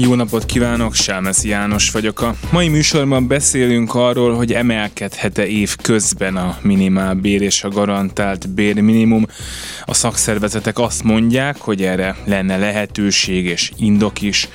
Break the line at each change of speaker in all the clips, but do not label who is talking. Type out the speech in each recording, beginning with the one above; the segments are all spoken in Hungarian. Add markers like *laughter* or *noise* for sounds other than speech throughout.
Jó napot kívánok, Sámeszi János vagyok. A mai műsorban beszélünk arról, hogy emelkedhet-e év közben a minimálbér és a garantált bérminimum. A szakszervezetek azt mondják, hogy erre lenne lehetőség és indok is.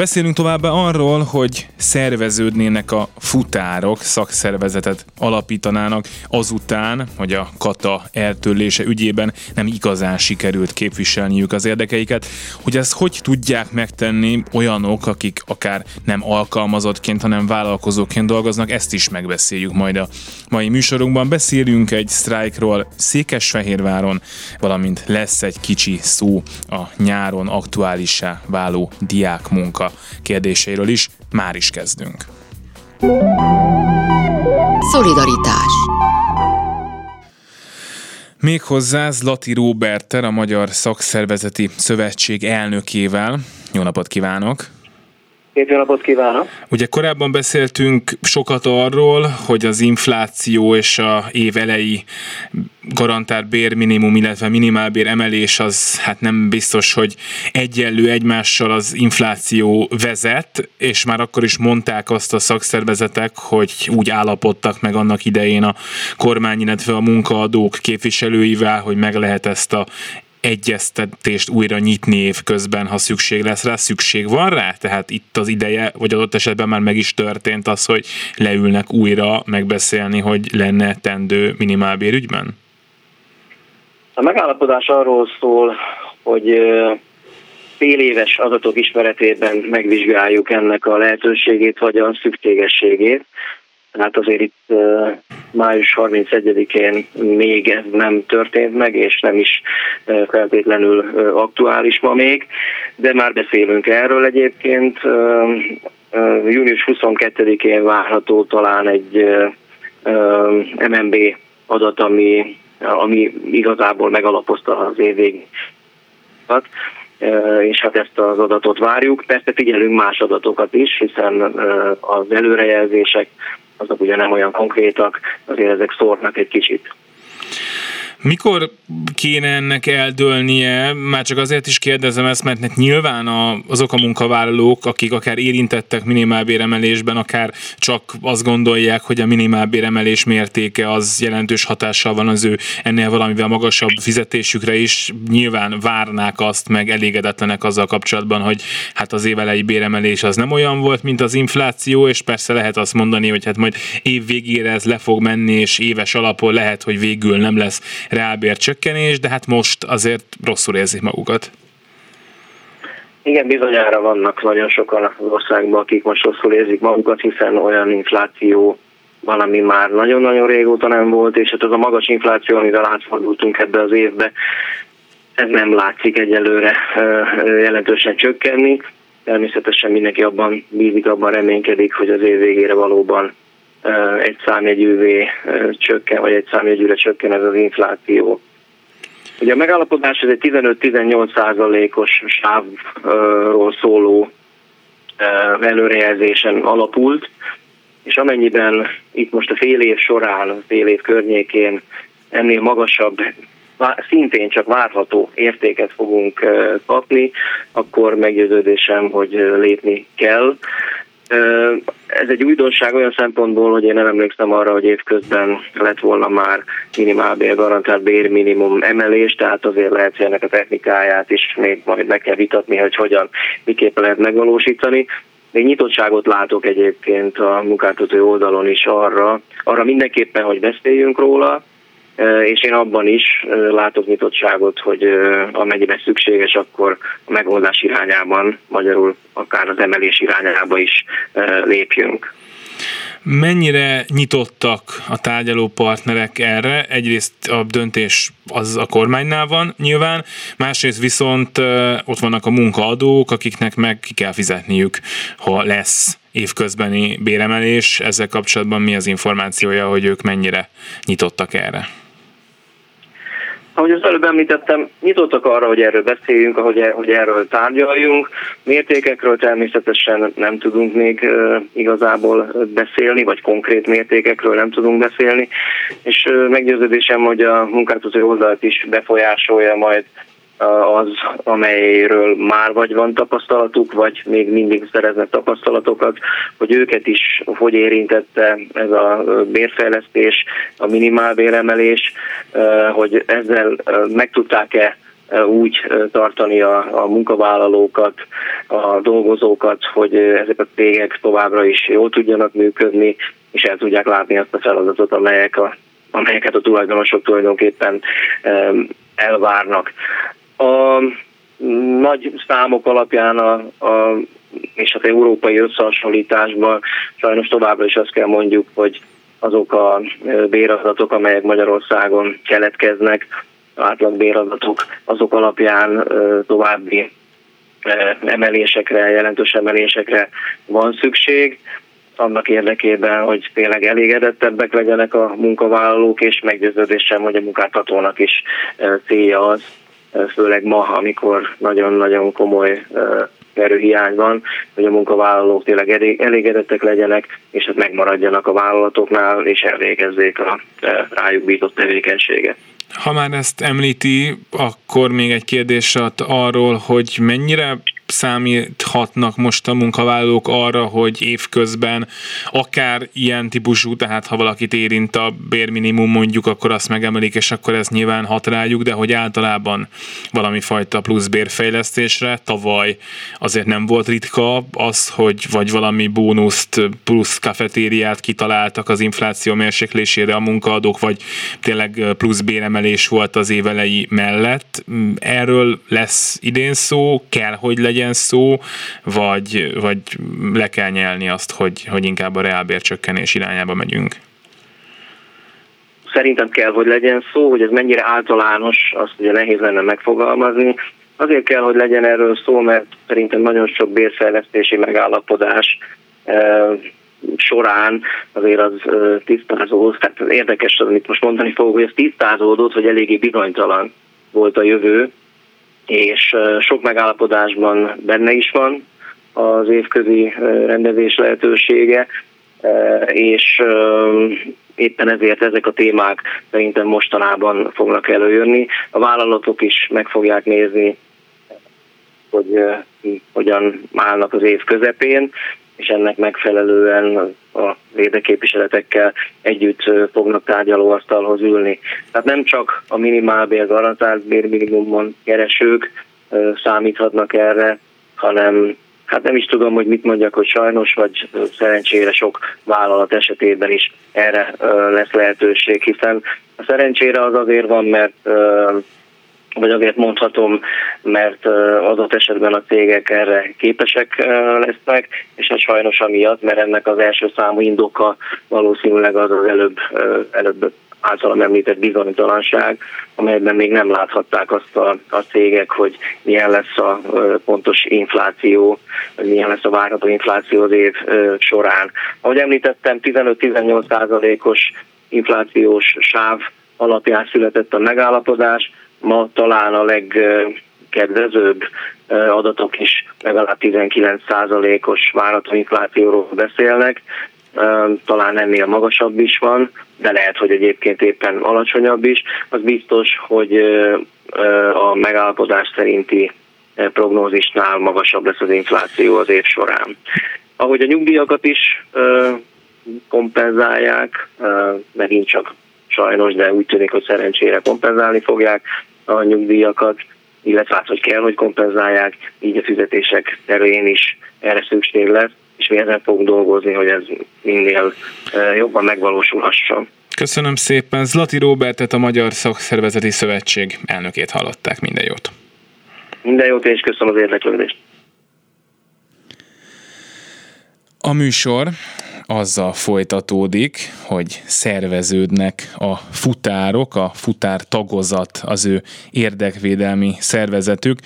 Beszélünk továbbá arról, hogy szerveződnének a futárok, szakszervezetet alapítanának azután, hogy a kata eltörlése ügyében nem igazán sikerült képviselniük az érdekeiket, hogy ezt hogy tudják megtenni olyanok, akik akár nem alkalmazottként, hanem vállalkozóként dolgoznak, ezt is megbeszéljük majd a mai műsorunkban. Beszélünk egy sztrájkról Székesfehérváron, valamint lesz egy kicsi szó a nyáron aktuálissá váló diákmunka kérdéseiről is. Már is kezdünk.
Szolidaritás
Méghozzá Zlati Róberter, a Magyar Szakszervezeti Szövetség elnökével. Jó napot kívánok!
Jó napot kívánok!
Ugye korábban beszéltünk sokat arról, hogy az infláció és a év elejé garantált bérminimum, illetve minimálbér emelés az hát nem biztos, hogy egyenlő egymással az infláció vezet, és már akkor is mondták azt a szakszervezetek, hogy úgy állapodtak meg annak idején a kormány, illetve a munkaadók képviselőivel, hogy meg lehet ezt a egyeztetést újra nyitni év közben, ha szükség lesz rá. Szükség van rá? Tehát itt az ideje, vagy adott esetben már meg is történt az, hogy leülnek újra megbeszélni, hogy lenne tendő minimálbérügyben?
A megállapodás arról szól, hogy fél éves adatok ismeretében megvizsgáljuk ennek a lehetőségét vagy a szükségességét. Hát azért itt május 31-én még ez nem történt meg, és nem is feltétlenül aktuális ma még, de már beszélünk erről egyébként. Június 22-én várható talán egy MNB adat, ami, ami igazából megalapozta az év és hát ezt az adatot várjuk. Persze figyelünk más adatokat is, hiszen az előrejelzések azok ugye nem olyan konkrétak, azért ezek szórnak egy kicsit.
Mikor kéne ennek eldőlnie? Már csak azért is kérdezem ezt, mert nyilván azok a munkavállalók, akik akár érintettek minimálbéremelésben, akár csak azt gondolják, hogy a minimálbéremelés mértéke az jelentős hatással van az ő ennél valamivel magasabb fizetésükre is, nyilván várnák azt, meg elégedetlenek azzal kapcsolatban, hogy hát az évelei béremelés az nem olyan volt, mint az infláció, és persze lehet azt mondani, hogy hát majd év végére ez le fog menni, és éves alapon lehet, hogy végül nem lesz reálbér csökkenés, de hát most azért rosszul érzik magukat.
Igen, bizonyára vannak nagyon sokan az országban, akik most rosszul érzik magukat, hiszen olyan infláció valami már nagyon-nagyon régóta nem volt, és hát az a magas infláció, amivel átfordultunk ebbe az évbe, ez nem látszik egyelőre jelentősen csökkenni. Természetesen mindenki abban bízik, abban reménykedik, hogy az év végére valóban egy számjegyűvé csökken, vagy egy számjegyűre csökken ez az infláció. Ugye a megállapodás ez egy 15-18 százalékos sávról szóló előrejelzésen alapult, és amennyiben itt most a fél év során, fél év környékén ennél magasabb, szintén csak várható értéket fogunk kapni, akkor meggyőződésem, hogy lépni kell. Ez egy újdonság olyan szempontból, hogy én nem emlékszem arra, hogy évközben lett volna már minimálbér, garantált bérminimum emelés, tehát azért lehet, hogy ennek a technikáját is még majd meg kell vitatni, hogy hogyan, miképpen lehet megvalósítani. Még nyitottságot látok egyébként a munkáltató oldalon is arra, arra mindenképpen, hogy beszéljünk róla, és én abban is látok nyitottságot, hogy amennyiben szükséges, akkor a megoldás irányában, magyarul akár az emelés irányába is lépjünk.
Mennyire nyitottak a tárgyaló partnerek erre? Egyrészt a döntés az a kormánynál van nyilván, másrészt viszont ott vannak a munkaadók, akiknek meg ki kell fizetniük, ha lesz évközbeni béremelés. Ezzel kapcsolatban mi az információja, hogy ők mennyire nyitottak erre?
Ahogy az előbb említettem, nyitottak arra, hogy erről beszéljünk, ahogy, hogy erről tárgyaljunk. Mértékekről természetesen nem tudunk még igazából beszélni, vagy konkrét mértékekről nem tudunk beszélni, és meggyőződésem, hogy a munkáltató oldalt is befolyásolja majd az, amelyről már vagy van tapasztalatuk, vagy még mindig szereznek tapasztalatokat, hogy őket is hogy érintette ez a bérfejlesztés, a minimálbéremelés, hogy ezzel meg tudták-e úgy tartani a, a munkavállalókat, a dolgozókat, hogy ezek a cégek továbbra is jól tudjanak működni, és el tudják látni azt a feladatot, amelyek a, amelyeket a tulajdonosok tulajdonképpen elvárnak. A nagy számok alapján a, a és az európai összehasonlításban sajnos továbbra is azt kell mondjuk, hogy azok a béradatok, amelyek Magyarországon keletkeznek, átlag béradatok, azok alapján további emelésekre, jelentős emelésekre van szükség annak érdekében, hogy tényleg elégedettebbek legyenek a munkavállalók, és meggyőződésem, hogy a munkáltatónak is célja az, főleg ma, amikor nagyon-nagyon komoly erőhiány van, hogy a munkavállalók tényleg elégedettek legyenek, és hogy megmaradjanak a vállalatoknál, és elvégezzék a rájuk bízott tevékenységet.
Ha már ezt említi, akkor még egy kérdés arról, hogy mennyire számíthatnak most a munkavállalók arra, hogy évközben akár ilyen típusú, tehát ha valakit érint a bérminimum mondjuk, akkor azt megemelik, és akkor ez nyilván hat rájuk, de hogy általában valami fajta plusz bérfejlesztésre, tavaly azért nem volt ritka az, hogy vagy valami bónuszt plusz kafetériát kitaláltak az infláció mérséklésére a munkaadók, vagy tényleg plusz béremelés volt az évelei mellett. Erről lesz idén szó, kell, hogy legyen legyen szó, vagy, vagy le kell nyelni azt, hogy, hogy inkább a reálbércsökkenés irányába megyünk?
Szerintem kell, hogy legyen szó, hogy ez mennyire általános, azt ugye nehéz lenne megfogalmazni. Azért kell, hogy legyen erről szó, mert szerintem nagyon sok bérfejlesztési megállapodás során azért az tisztázódott, tehát érdekes, amit most mondani fogok, hogy ez tisztázódott, hogy eléggé bizonytalan volt a jövő, és sok megállapodásban benne is van az évközi rendezés lehetősége, és éppen ezért ezek a témák szerintem mostanában fognak előjönni. A vállalatok is meg fogják nézni, hogy hogyan állnak az év közepén, és ennek megfelelően a védeképviseletekkel együtt fognak tárgyalóasztalhoz ülni. Tehát nem csak a minimálbér, garantált bérminimumon keresők számíthatnak erre, hanem hát nem is tudom, hogy mit mondjak, hogy sajnos, vagy szerencsére sok vállalat esetében is erre lesz lehetőség, hiszen a szerencsére az azért van, mert vagy azért mondhatom, mert adott esetben a cégek erre képesek lesznek, és ez sajnos amiatt, mert ennek az első számú indoka valószínűleg az az előbb, előbb általam említett bizonytalanság, amelyben még nem láthatták azt a, a cégek, hogy milyen lesz a pontos infláció, vagy milyen lesz a várható infláció az év során. Ahogy említettem, 15-18 százalékos inflációs sáv alapján született a megállapodás, ma talán a legkedvezőbb adatok is legalább 19%-os várható inflációról beszélnek, talán ennél magasabb is van, de lehet, hogy egyébként éppen alacsonyabb is. Az biztos, hogy a megállapodás szerinti prognózisnál magasabb lesz az infláció az év során. Ahogy a nyugdíjakat is kompenzálják, megint csak sajnos, de úgy tűnik, hogy szerencsére kompenzálni fogják a nyugdíjakat, illetve hát, hogy kell, hogy kompenzálják, így a fizetések terén is erre szükség lesz, és mi ezen fogunk dolgozni, hogy ez minél jobban megvalósulhasson.
Köszönöm szépen. Zlati Robertet, a Magyar Szakszervezeti Szövetség elnökét hallották. Minden jót.
Minden jót, és köszönöm az érdeklődést.
A műsor azzal folytatódik, hogy szerveződnek a futárok, a futár tagozat az ő érdekvédelmi szervezetük,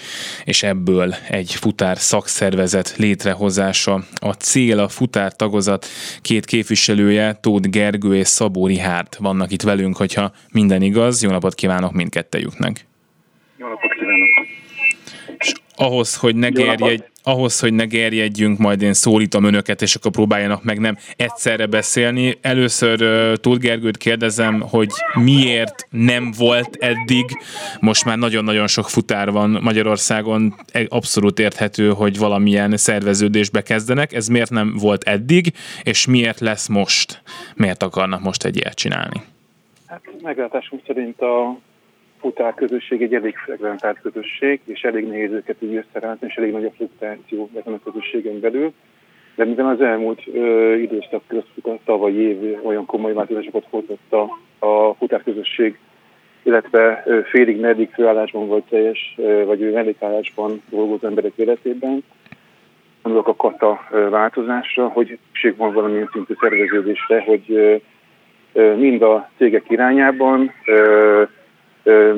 és ebből egy futár szakszervezet létrehozása. A cél a futár tagozat két képviselője, Tóth Gergő és Szabó Rihárd vannak itt velünk, hogyha minden igaz. Jó napot kívánok mindkettejüknek!
Jó napot
ahhoz, hogy ne gerjedj, ahhoz, hogy ne gerjedjünk, majd én szólítom önöket, és akkor próbáljanak meg nem egyszerre beszélni. Először uh, Tóth Gergőt kérdezem, hogy miért nem volt eddig, most már nagyon-nagyon sok futár van Magyarországon, e, abszolút érthető, hogy valamilyen szerveződésbe kezdenek, ez miért nem volt eddig, és miért lesz most? Miért akarnak most egy ilyet csinálni?
Hát meglátásunk szerint a futár közösség egy elég fragmentált közösség, és elég nehéz őket így összerázni, és elég nagy a fluktuáció ezen a közösségen belül. De mivel az elmúlt ö, időszak között a tavalyi év olyan komoly változásokat hozott a, a futárközösség, illetve ö, félig, meddig főállásban vagy teljes, ö, vagy mellékállásban dolgozó emberek életében, gondolok a kata változásra, hogy szükség van valamilyen szintű szerveződésre, hogy ö, mind a cégek irányában, ö,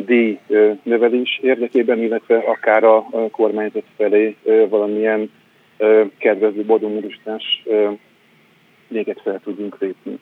díj növelés érdekében, illetve akár a kormányzat felé valamilyen kedvező bodomorostás véget fel tudjunk lépni.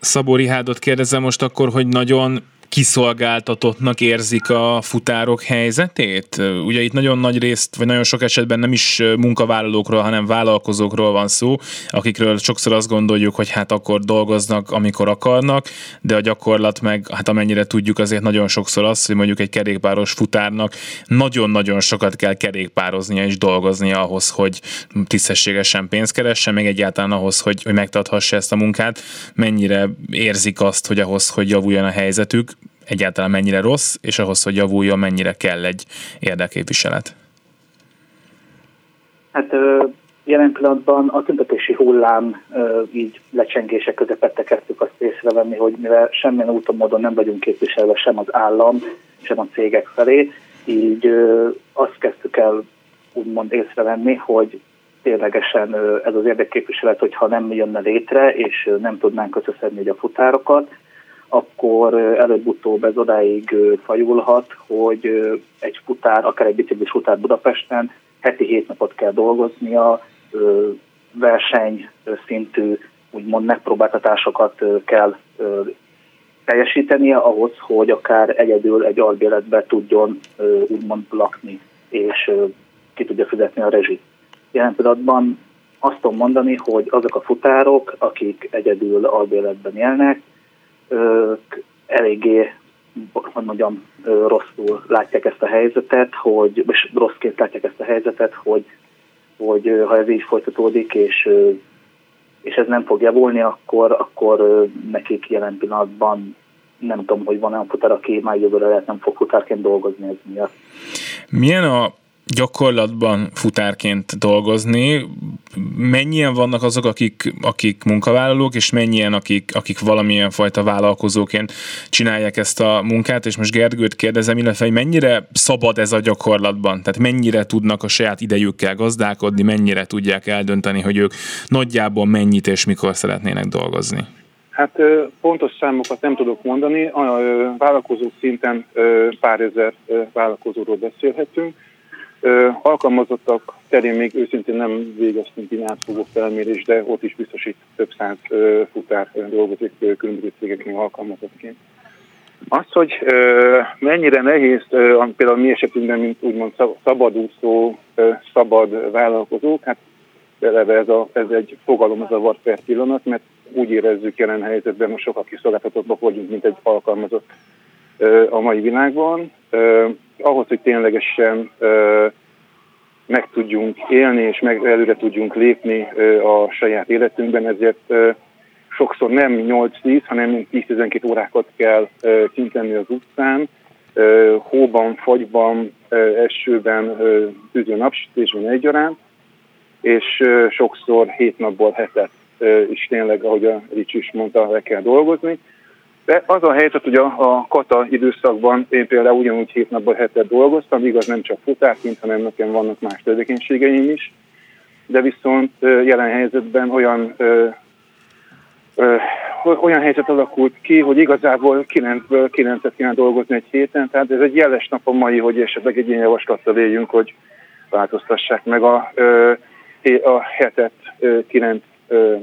Szabó Rihádot kérdezem most akkor, hogy nagyon kiszolgáltatottnak érzik a futárok helyzetét? Ugye itt nagyon nagy részt, vagy nagyon sok esetben nem is munkavállalókról, hanem vállalkozókról van szó, akikről sokszor azt gondoljuk, hogy hát akkor dolgoznak, amikor akarnak, de a gyakorlat meg, hát amennyire tudjuk, azért nagyon sokszor az, hogy mondjuk egy kerékpáros futárnak nagyon-nagyon sokat kell kerékpároznia és dolgoznia ahhoz, hogy tisztességesen pénzt keressen, meg egyáltalán ahhoz, hogy, hogy megtarthassa ezt a munkát. Mennyire érzik azt, hogy ahhoz, hogy javuljon a helyzetük, egyáltalán mennyire rossz, és ahhoz, hogy javuljon, mennyire kell egy érdekképviselet?
Hát jelen pillanatban a tüntetési hullám így lecsengése közepette kezdtük azt észrevenni, hogy mivel semmilyen úton módon nem vagyunk képviselve sem az állam, sem a cégek felé, így azt kezdtük el úgymond észrevenni, hogy ténylegesen ez az érdekképviselet, hogyha nem jönne létre, és nem tudnánk összeszedni a futárokat, akkor előbb-utóbb ez odáig fajulhat, hogy egy futár, akár egy biciklis futár Budapesten heti hét napot kell dolgoznia, verseny szintű úgymond megpróbáltatásokat kell teljesítenie ahhoz, hogy akár egyedül egy albéletbe tudjon úgymond lakni, és ki tudja fizetni a rezsit. Jelen pillanatban azt tudom mondani, hogy azok a futárok, akik egyedül albéletben élnek, eléggé, hogy mondjam, rosszul látják ezt a helyzetet, hogy, és rosszként látják ezt a helyzetet, hogy, hogy ha ez így folytatódik, és, és ez nem fog javulni, akkor, akkor nekik jelen pillanatban nem tudom, hogy van-e a futár, aki már jövőre lehet nem fog futárként dolgozni ez miatt.
Milyen a gyakorlatban futárként dolgozni. Mennyien vannak azok, akik, akik munkavállalók, és mennyien, akik, akik valamilyen fajta vállalkozóként csinálják ezt a munkát, és most Gergőt kérdezem, illetve hogy mennyire szabad ez a gyakorlatban? Tehát mennyire tudnak a saját idejükkel gazdálkodni, mennyire tudják eldönteni, hogy ők nagyjából mennyit és mikor szeretnének dolgozni?
Hát pontos számokat nem tudok mondani, a vállalkozó szinten pár ezer vállalkozóról beszélhetünk, alkalmazottak terén még őszintén nem végeztünk így átfogó felmérés, de ott is biztosít több száz futár dolgozik különböző cégeknél alkalmazottként. Az, hogy mennyire nehéz, például mi esetünkben, mint úgymond szabadúszó, szabad vállalkozók, hát eleve ez, a, ez egy fogalom, ez a var per pillanat, mert úgy érezzük jelen helyzetben, most sokkal kiszolgáltatottnak vagyunk, mint egy alkalmazott a mai világban. Ahhoz, hogy ténylegesen meg tudjunk élni és meg előre tudjunk lépni a saját életünkben, ezért sokszor nem 8-10, hanem 10-12 órákat kell kint az utcán, hóban, fagyban, esőben, tűző napsütésben egyaránt, és sokszor hét napból hetet is tényleg, ahogy a Ricsi is mondta, le kell dolgozni. De az a helyzet, hogy a, a kata időszakban én például ugyanúgy hét napban hetet dolgoztam, igaz nem csak futárként, hanem nekem vannak más tevékenységeim is. de viszont jelen helyzetben olyan olyan helyzet alakult ki, hogy igazából 9-ből 9-et kéne dolgozni egy héten, tehát ez egy jeles nap a mai, hogy esetleg egy ilyen javaslattal éljünk, hogy változtassák meg a, a hetet 9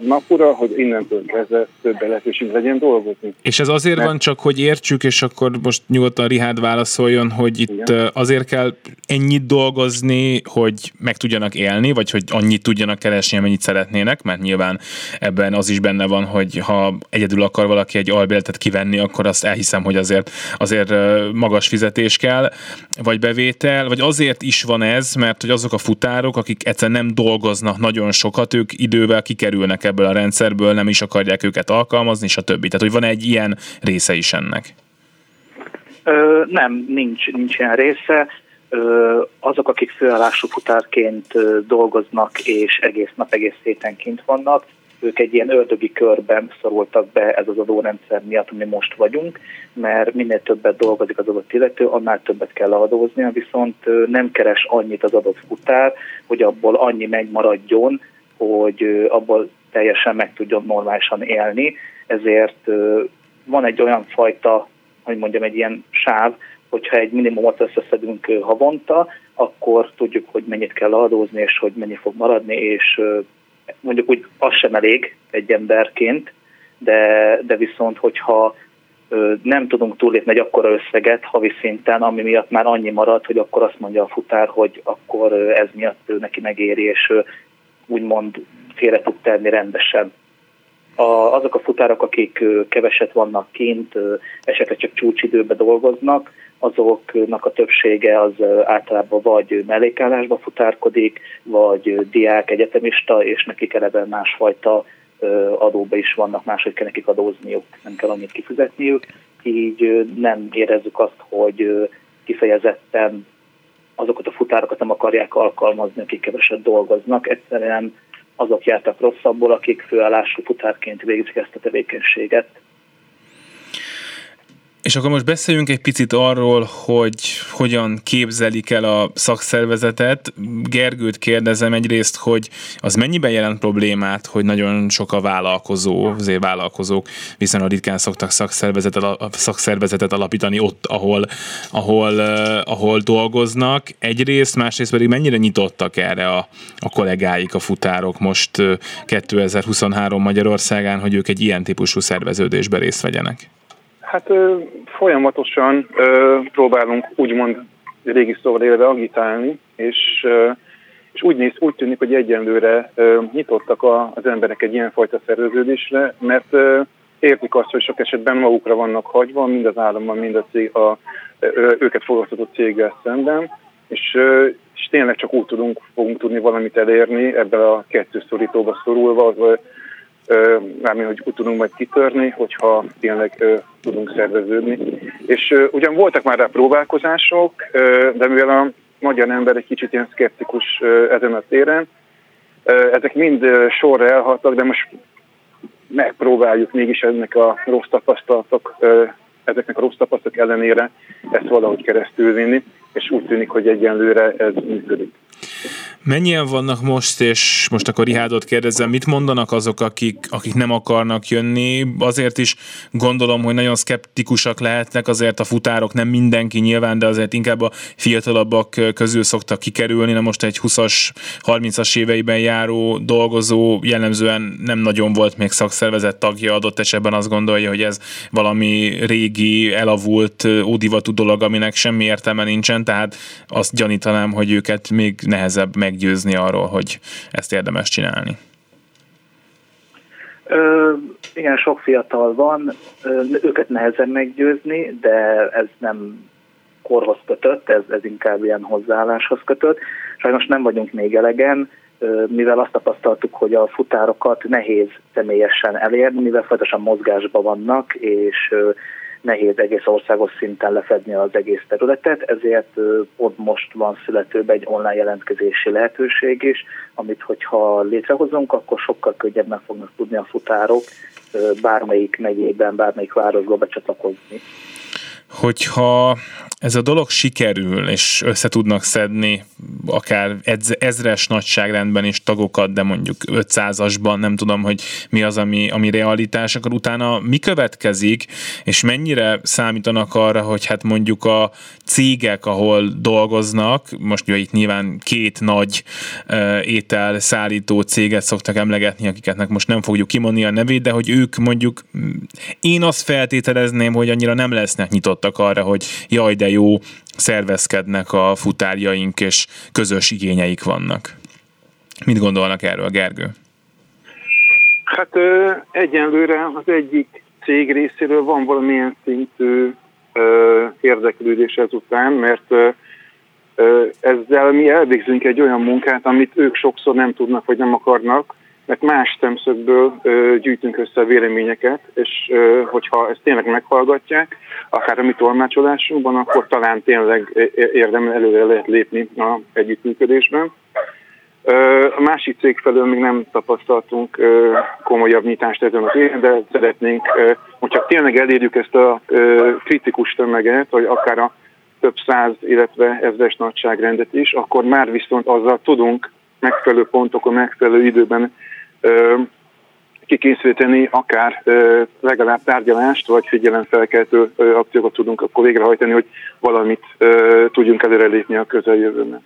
napura, hogy innentől kezdve több lehetőség legyen dolgozni.
És ez azért Mert... van csak, hogy értsük, és akkor most nyugodtan Rihád válaszoljon, hogy itt Igen. azért kell ennyit dolgozni, hogy meg tudjanak élni, vagy hogy annyit tudjanak keresni, amennyit szeretnének, mert nyilván ebben az is benne van, hogy ha egyedül akar valaki egy albérletet kivenni, akkor azt elhiszem, hogy azért, azért magas fizetés kell, vagy bevétel, vagy azért is van ez, mert hogy azok a futárok, akik egyszer nem dolgoznak nagyon sokat, ők idővel kikerül kikerülnek ebből a rendszerből, nem is akarják őket alkalmazni, többi. Tehát, hogy van egy ilyen része is ennek?
Ö, nem, nincs, nincs ilyen része. Ö, azok, akik főállású futárként dolgoznak, és egész nap, egész héten kint vannak, ők egy ilyen ördögi körben szorultak be ez az adórendszer miatt, ami most vagyunk, mert minél többet dolgozik az adott illető, annál többet kell adóznia, viszont nem keres annyit az adott futár, hogy abból annyi megmaradjon, hogy abból teljesen meg tudjon normálisan élni, ezért van egy olyan fajta, hogy mondjam, egy ilyen sáv, hogyha egy minimumot összeszedünk havonta, akkor tudjuk, hogy mennyit kell adózni, és hogy mennyi fog maradni, és mondjuk úgy az sem elég egy emberként, de, de viszont, hogyha nem tudunk túlépni egy akkora összeget havi szinten, ami miatt már annyi marad, hogy akkor azt mondja a futár, hogy akkor ez miatt ő neki megéri, és úgymond félre tud tenni rendesen. A, azok a futárok, akik keveset vannak kint, esetleg csak csúcsidőben dolgoznak, azoknak a többsége az általában vagy mellékállásba futárkodik, vagy diák, egyetemista, és nekik eleve másfajta adóba is vannak, máshogy kell nekik adózniuk, nem kell annyit kifizetniük, így nem érezzük azt, hogy kifejezetten azokat a futárokat nem akarják alkalmazni, akik keveset dolgoznak. Egyszerűen azok jártak rosszabbul, akik főállású futárként végzik ezt a tevékenységet.
És akkor most beszéljünk egy picit arról, hogy hogyan képzelik el a szakszervezetet. Gergőt kérdezem egyrészt, hogy az mennyiben jelent problémát, hogy nagyon sok a vállalkozó, azért vállalkozók viszonylag ritkán szoktak szakszervezetet, szakszervezetet alapítani ott, ahol, ahol, uh, ahol dolgoznak. Egyrészt, másrészt pedig mennyire nyitottak erre a, a kollégáik, a futárok most uh, 2023 Magyarországán, hogy ők egy ilyen típusú szerveződésbe részt vegyenek?
Hát ö, folyamatosan ö, próbálunk úgymond régi szóval élve agitálni, és, ö, és úgy, néz, úgy tűnik, hogy egyenlőre ö, nyitottak a, az emberek egy ilyenfajta szerveződésre, mert ö, értik azt, hogy sok esetben magukra vannak hagyva, mind az államban, mind a, cég, a ö, őket foglalkoztató céggel szemben, és, ö, és tényleg csak úgy tudunk, fogunk tudni valamit elérni ebben a kettő szorítóba szorulva, vagy mármint, hogy úgy tudunk majd kitörni, hogyha tényleg tudunk szerveződni. És ugyan voltak már rá próbálkozások, de mivel a magyar ember egy kicsit ilyen szkeptikus ezen a téren, ezek mind sorra elhattak, de most megpróbáljuk mégis ennek a rossz tapasztalatok, ezeknek a rossz tapasztalatok ellenére ezt valahogy keresztül vinni, és úgy tűnik, hogy egyenlőre ez működik.
Mennyien vannak most, és most akkor Rihádot kérdezem, mit mondanak azok, akik, akik nem akarnak jönni? Azért is gondolom, hogy nagyon szkeptikusak lehetnek, azért a futárok nem mindenki nyilván, de azért inkább a fiatalabbak közül szoktak kikerülni. Na most egy 20-as, 30-as éveiben járó dolgozó jellemzően nem nagyon volt még szakszervezet tagja, adott esetben azt gondolja, hogy ez valami régi, elavult, ódivatú dolog, aminek semmi értelme nincsen, tehát azt gyanítanám, hogy őket még nehezebb meggyőzni arról, hogy ezt érdemes csinálni?
Ö, igen, sok fiatal van, ö, őket nehezen meggyőzni, de ez nem korhoz kötött, ez, ez inkább ilyen hozzáálláshoz kötött. Sajnos nem vagyunk még elegen, mivel azt tapasztaltuk, hogy a futárokat nehéz személyesen elérni, mivel folyamatosan mozgásban vannak, és nehéz egész országos szinten lefedni az egész területet, ezért pont most van születőben egy online jelentkezési lehetőség is, amit hogyha létrehozunk, akkor sokkal könnyebben fognak tudni a futárok bármelyik megyében, bármelyik városba becsatlakozni.
Hogyha ez a dolog sikerül, és össze tudnak szedni akár ezres nagyságrendben is tagokat, de mondjuk 500-asban, nem tudom, hogy mi az, ami, ami realitás, akkor utána mi következik, és mennyire számítanak arra, hogy hát mondjuk a cégek, ahol dolgoznak, most ugye itt nyilván két nagy uh, étel szállító céget szoktak emlegetni, akiketnek most nem fogjuk kimondani a nevét, de hogy ők mondjuk, én azt feltételezném, hogy annyira nem lesznek nyitottak arra, hogy jaj, de jó, szervezkednek a futárjaink, és közös igényeik vannak. Mit gondolnak erről, Gergő?
Hát ö, egyenlőre az egyik cég részéről van valamilyen szintű ö, érdeklődés ezután, mert ö, ezzel mi elvégzünk egy olyan munkát, amit ők sokszor nem tudnak, vagy nem akarnak, mert más szemszögből ö, gyűjtünk össze véleményeket, és ö, hogyha ezt tényleg meghallgatják, akár a mi tolmácsolásunkban, akkor talán tényleg érdemel előre lehet lépni a együttműködésben. Ö, a másik cég felől még nem tapasztaltunk ö, komolyabb nyitást ezen az éven, de szeretnénk, ö, hogyha tényleg elérjük ezt a ö, kritikus tömeget, vagy akár a több száz, illetve ezres nagyságrendet is, akkor már viszont azzal tudunk megfelelő pontokon, megfelelő időben kikészíteni akár legalább tárgyalást, vagy figyelemfelkeltő akciókat tudunk akkor végrehajtani, hogy valamit tudjunk előrelépni a közeljövőben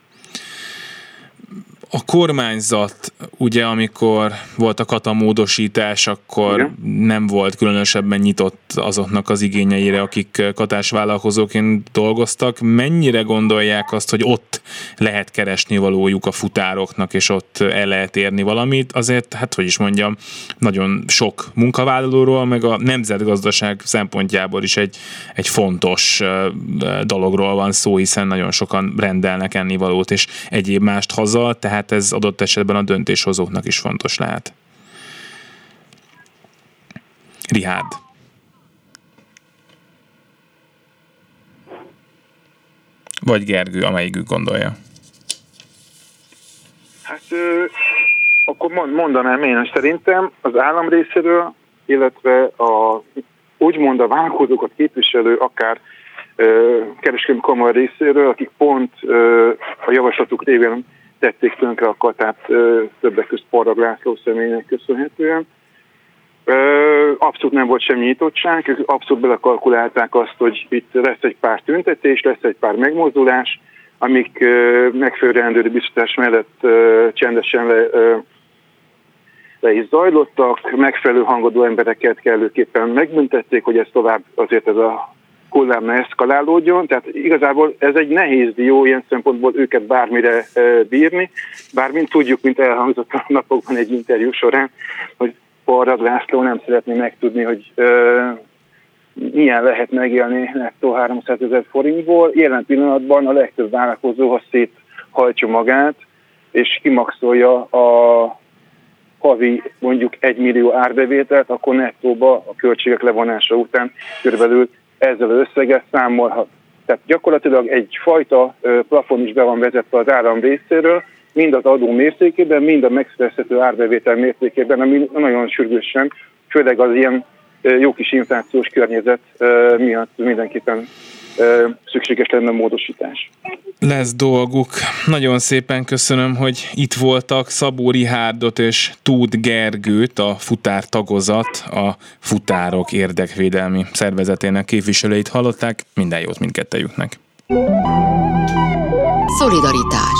a kormányzat, ugye amikor volt a katamódosítás, akkor Igen. nem volt különösebben nyitott azoknak az igényeire, akik katásvállalkozóként dolgoztak. Mennyire gondolják azt, hogy ott lehet keresni valójuk a futároknak, és ott el lehet érni valamit? Azért, hát hogy is mondjam, nagyon sok munkavállalóról, meg a nemzetgazdaság szempontjából is egy, egy fontos dologról van szó, hiszen nagyon sokan rendelnek ennivalót és egyéb mást haza, tehát tehát ez adott esetben a döntéshozóknak is fontos lehet. Rihárd. Vagy Gergő, amelyikük gondolja.
Hát ö, akkor mondanám én, hogy szerintem az állam részéről, illetve a, úgymond a vállalkozókat képviselő, akár kereskedelmi kamar részéről, akik pont ö, a javaslatuk révén tették tönkre a katát többek között Parag László személynek köszönhetően. Abszolút nem volt semmi nyitottság, ők abszolút belekalkulálták azt, hogy itt lesz egy pár tüntetés, lesz egy pár megmozdulás, amik megfelelő rendőri biztosítás mellett csendesen le, le is zajlottak, megfelelő hangodó embereket kellőképpen megbüntették, hogy ez tovább azért ez a hullám ne eszkalálódjon, tehát igazából ez egy nehéz dió ilyen szempontból őket bármire bírni, bár mint tudjuk, mint elhangzott a napokban egy interjú során, hogy Parrad László nem szeretné megtudni, hogy milyen lehet megélni nettó 300 ezer forintból. Jelen pillanatban a legtöbb vállalkozó, ha széthajtja magát, és kimaxolja a havi mondjuk 1 millió árbevételt, akkor nettóba a költségek levonása után körülbelül ezzel az összeggel számolhat. Tehát gyakorlatilag egyfajta plafon is be van vezetve az állam részéről, mind az adó mértékében, mind a megszerezhető árbevétel mértékében, ami nagyon sürgősen, főleg az ilyen jó kis inflációs környezet miatt mindenképpen szükséges lenne a módosítás.
Lesz dolguk. Nagyon szépen köszönöm, hogy itt voltak Szabó Rihárdot és Tud Gergőt, a futár tagozat, a futárok érdekvédelmi szervezetének képviselőit hallották. Minden jót mindkettejüknek.
Szolidaritás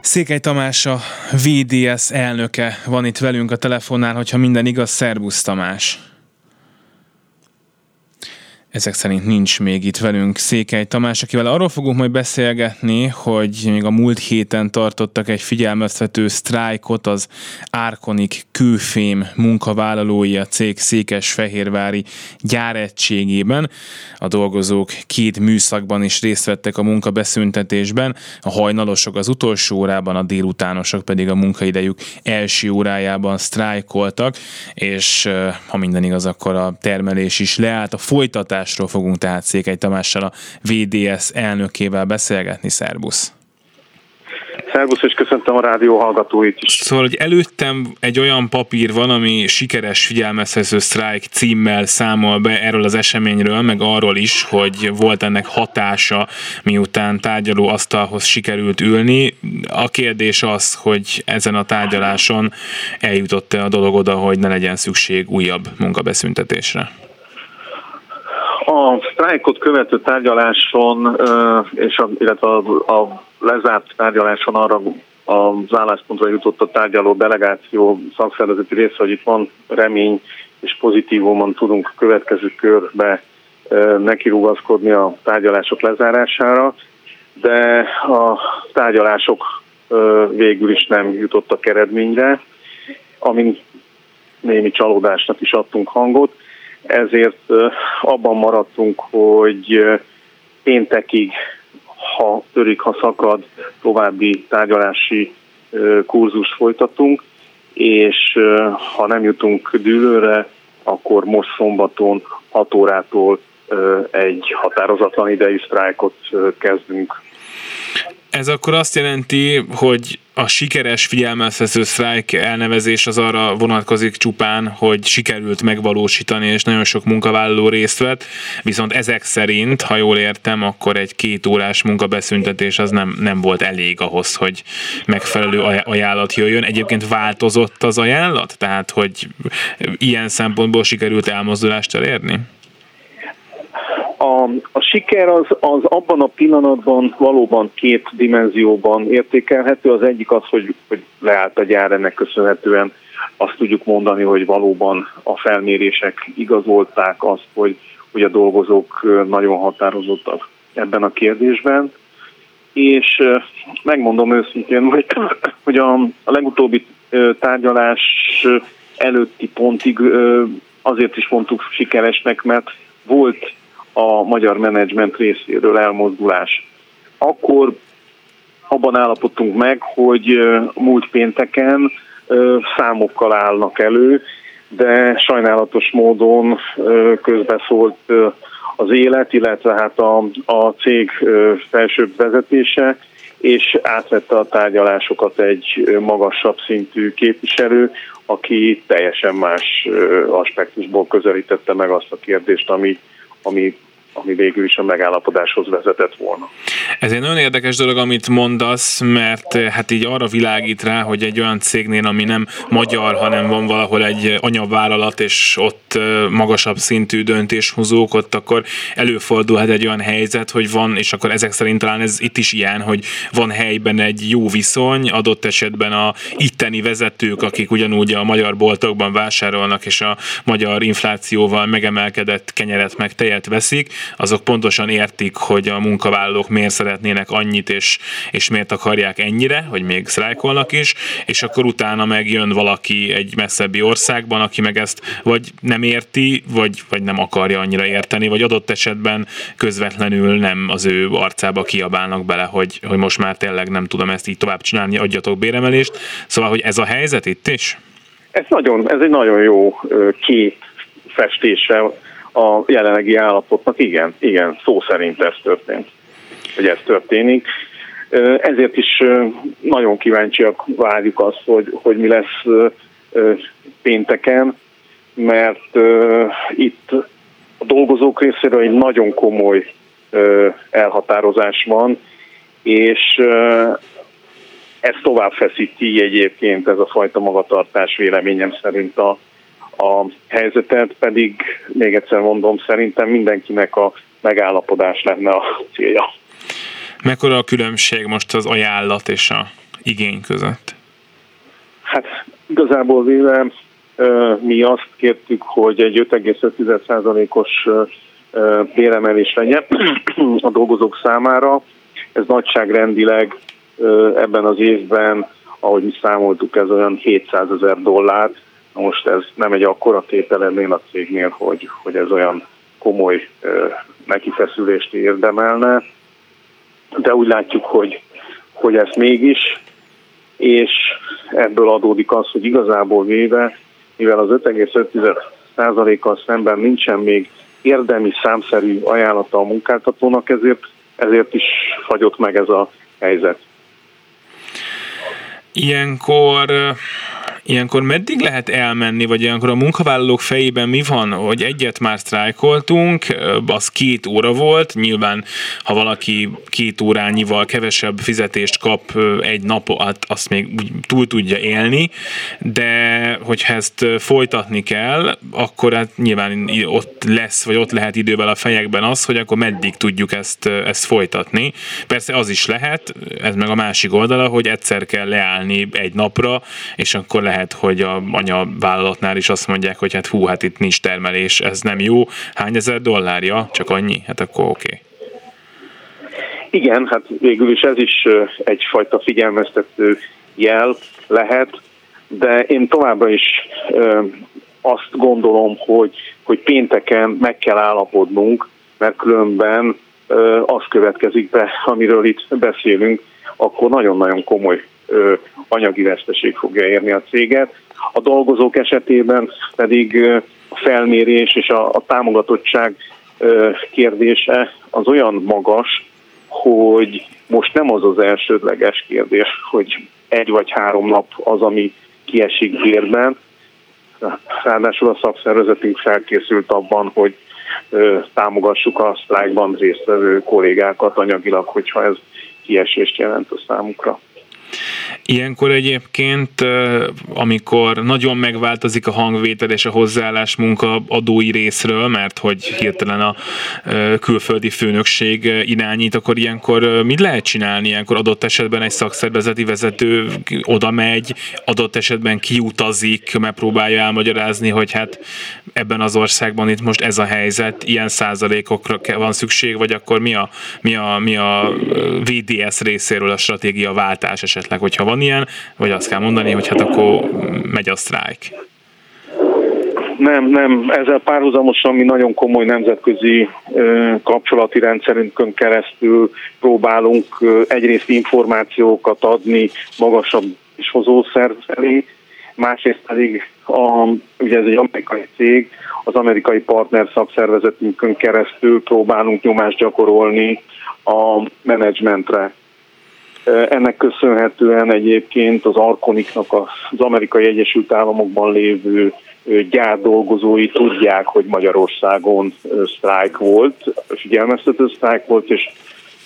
Székely Tamás a VDS elnöke van itt velünk a telefonnál, hogyha minden igaz, szervusz Tamás! Ezek szerint nincs még itt velünk Székely Tamás, akivel arról fogunk majd beszélgetni, hogy még a múlt héten tartottak egy figyelmeztető sztrájkot az Árkonik kőfém munkavállalói a cég Székesfehérvári gyáregységében. A dolgozók két műszakban is részt vettek a munkabeszüntetésben, a hajnalosok az utolsó órában, a délutánosok pedig a munkaidejük első órájában sztrájkoltak, és ha minden igaz, akkor a termelés is leállt. A folytatás megoldásról fogunk tehát Székely Tamással a VDS elnökével beszélgetni. Szerbusz!
Szervusz, és köszöntöm a rádió hallgatóit is.
Szóval, hogy előttem egy olyan papír van, ami sikeres figyelmeztető sztrájk címmel számol be erről az eseményről, meg arról is, hogy volt ennek hatása, miután tárgyaló asztalhoz sikerült ülni. A kérdés az, hogy ezen a tárgyaláson eljutott-e a dolog oda, hogy ne legyen szükség újabb munkabeszüntetésre?
A sztrájkot követő tárgyaláson, és a, illetve a, a lezárt tárgyaláson arra az álláspontra jutott a tárgyaló delegáció szakszervezeti része, hogy itt van remény és pozitívumon tudunk a következő körbe nekirugaszkodni a tárgyalások lezárására, de a tárgyalások végül is nem jutottak eredményre, amin némi csalódásnak is adtunk hangot, ezért abban maradtunk, hogy péntekig ha törik, ha szakad, további tárgyalási kurzus folytatunk, és ha nem jutunk dűlőre, akkor most szombaton 6 órától egy határozatlan idei sztrájkot kezdünk
ez akkor azt jelenti, hogy a sikeres figyelmeztető sztrájk elnevezés az arra vonatkozik csupán, hogy sikerült megvalósítani, és nagyon sok munkavállaló részt vett, viszont ezek szerint, ha jól értem, akkor egy két órás munkabeszüntetés az nem, nem volt elég ahhoz, hogy megfelelő ajánlat jöjjön. Egyébként változott az ajánlat? Tehát, hogy ilyen szempontból sikerült elmozdulást elérni?
A, a siker az, az abban a pillanatban valóban két dimenzióban értékelhető. Az egyik az, hogy, hogy leállt a gyár ennek köszönhetően. Azt tudjuk mondani, hogy valóban a felmérések igazolták azt, hogy, hogy a dolgozók nagyon határozottak ebben a kérdésben. És megmondom őszintén, *coughs* hogy, hogy a, a legutóbbi tárgyalás előtti pontig azért is mondtuk sikeresnek, mert volt a magyar menedzsment részéről elmozdulás. Akkor abban állapodtunk meg, hogy múlt pénteken számokkal állnak elő, de sajnálatos módon közbeszólt az élet, illetve hát a, a cég felsőbb vezetése, és átvette a tárgyalásokat egy magasabb szintű képviselő, aki teljesen más aspektusból közelítette meg azt a kérdést, ami, ami ami végül is a megállapodáshoz vezetett volna.
Ez egy nagyon érdekes dolog, amit mondasz, mert eh, hát így arra világít rá, hogy egy olyan cégnél, ami nem magyar, hanem van valahol egy anyavállalat, és ott eh, magasabb szintű döntéshozók, ott akkor előfordulhat egy olyan helyzet, hogy van, és akkor ezek szerint talán ez itt is ilyen, hogy van helyben egy jó viszony, adott esetben a itteni vezetők, akik ugyanúgy a magyar boltokban vásárolnak, és a magyar inflációval megemelkedett kenyeret meg tejet veszik, azok pontosan értik, hogy a munkavállalók miért szeretnének annyit, és, és miért akarják ennyire, hogy még sztrájkolnak is, és akkor utána megjön valaki egy messzebbi országban, aki meg ezt vagy nem érti, vagy, vagy nem akarja annyira érteni, vagy adott esetben közvetlenül nem az ő arcába kiabálnak bele, hogy, hogy most már tényleg nem tudom ezt így tovább csinálni, adjatok béremelést. Szóval, hogy ez a helyzet itt is?
Ez, nagyon, ez egy nagyon jó kép festése a jelenlegi állapotnak. Igen, igen, szó szerint ez történt, hogy ez történik. Ezért is nagyon kíváncsiak várjuk azt, hogy, hogy mi lesz pénteken, mert itt a dolgozók részéről egy nagyon komoly elhatározás van, és ez tovább feszíti egyébként ez a fajta magatartás véleményem szerint a, a helyzetet, pedig még egyszer mondom, szerintem mindenkinek a megállapodás lenne a célja.
Mekkora a különbség most az ajánlat és a igény között?
Hát igazából véve mi azt kértük, hogy egy 5,5%-os béremelés legyen *clears throat* a dolgozók számára. Ez nagyságrendileg ebben az évben, ahogy mi számoltuk, ez olyan 700 ezer most ez nem egy akkora tétel ennél a cégnél, hogy, hogy ez olyan komoly nekifeszülést érdemelne, de úgy látjuk, hogy, hogy ez mégis, és ebből adódik az, hogy igazából véve, mivel az 5,5%-kal szemben nincsen még érdemi számszerű ajánlata a munkáltatónak, ezért, ezért is fagyott meg ez a helyzet.
Ilyenkor Ilyenkor meddig lehet elmenni, vagy ilyenkor a munkavállalók fejében mi van, hogy egyet már sztrájkoltunk, az két óra volt, nyilván ha valaki két órányival kevesebb fizetést kap egy napot, azt még túl tudja élni, de hogyha ezt folytatni kell, akkor hát nyilván ott lesz, vagy ott lehet idővel a fejekben az, hogy akkor meddig tudjuk ezt, ezt folytatni. Persze az is lehet, ez meg a másik oldala, hogy egyszer kell leállni egy napra, és akkor lehet lehet, hogy a anyavállalatnál is azt mondják, hogy hát hú, hát itt nincs termelés, ez nem jó. Hány ezer dollárja? Csak annyi? Hát akkor oké. Okay.
Igen, hát végül is ez is egyfajta figyelmeztető jel lehet, de én továbbra is azt gondolom, hogy, hogy pénteken meg kell állapodnunk, mert különben az következik be, amiről itt beszélünk, akkor nagyon-nagyon komoly anyagi veszteség fogja érni a céget. A dolgozók esetében pedig a felmérés és a, a támogatottság kérdése az olyan magas, hogy most nem az az elsődleges kérdés, hogy egy vagy három nap az, ami kiesik bérben. Ráadásul a szakszervezetünk felkészült abban, hogy támogassuk a sztrájkban résztvevő kollégákat anyagilag, hogyha ez kiesést jelent a számukra.
Ilyenkor egyébként, amikor nagyon megváltozik a hangvétel és a hozzáállás adói részről, mert hogy hirtelen a külföldi főnökség irányít, akkor ilyenkor mit lehet csinálni? Ilyenkor adott esetben egy szakszervezeti vezető oda megy, adott esetben kiutazik, megpróbálja elmagyarázni, hogy hát ebben az országban itt most ez a helyzet, ilyen százalékokra van szükség, vagy akkor mi a, mi a, mi a VDS részéről a stratégia váltás esetleg, hogyha van ilyen, vagy azt kell mondani, hogy hát akkor megy a sztrájk?
Nem, nem. Ezzel párhuzamosan mi nagyon komoly nemzetközi kapcsolati rendszerünkön keresztül próbálunk egyrészt információkat adni magasabb és hozószer felé, másrészt pedig a, ugye ez egy amerikai cég, az amerikai partner szakszervezetünkön keresztül próbálunk nyomást gyakorolni a menedzsmentre. Ennek köszönhetően egyébként az Arkoniknak az amerikai Egyesült Államokban lévő gyár dolgozói tudják, hogy Magyarországon sztrájk volt, figyelmeztető sztrájk volt, és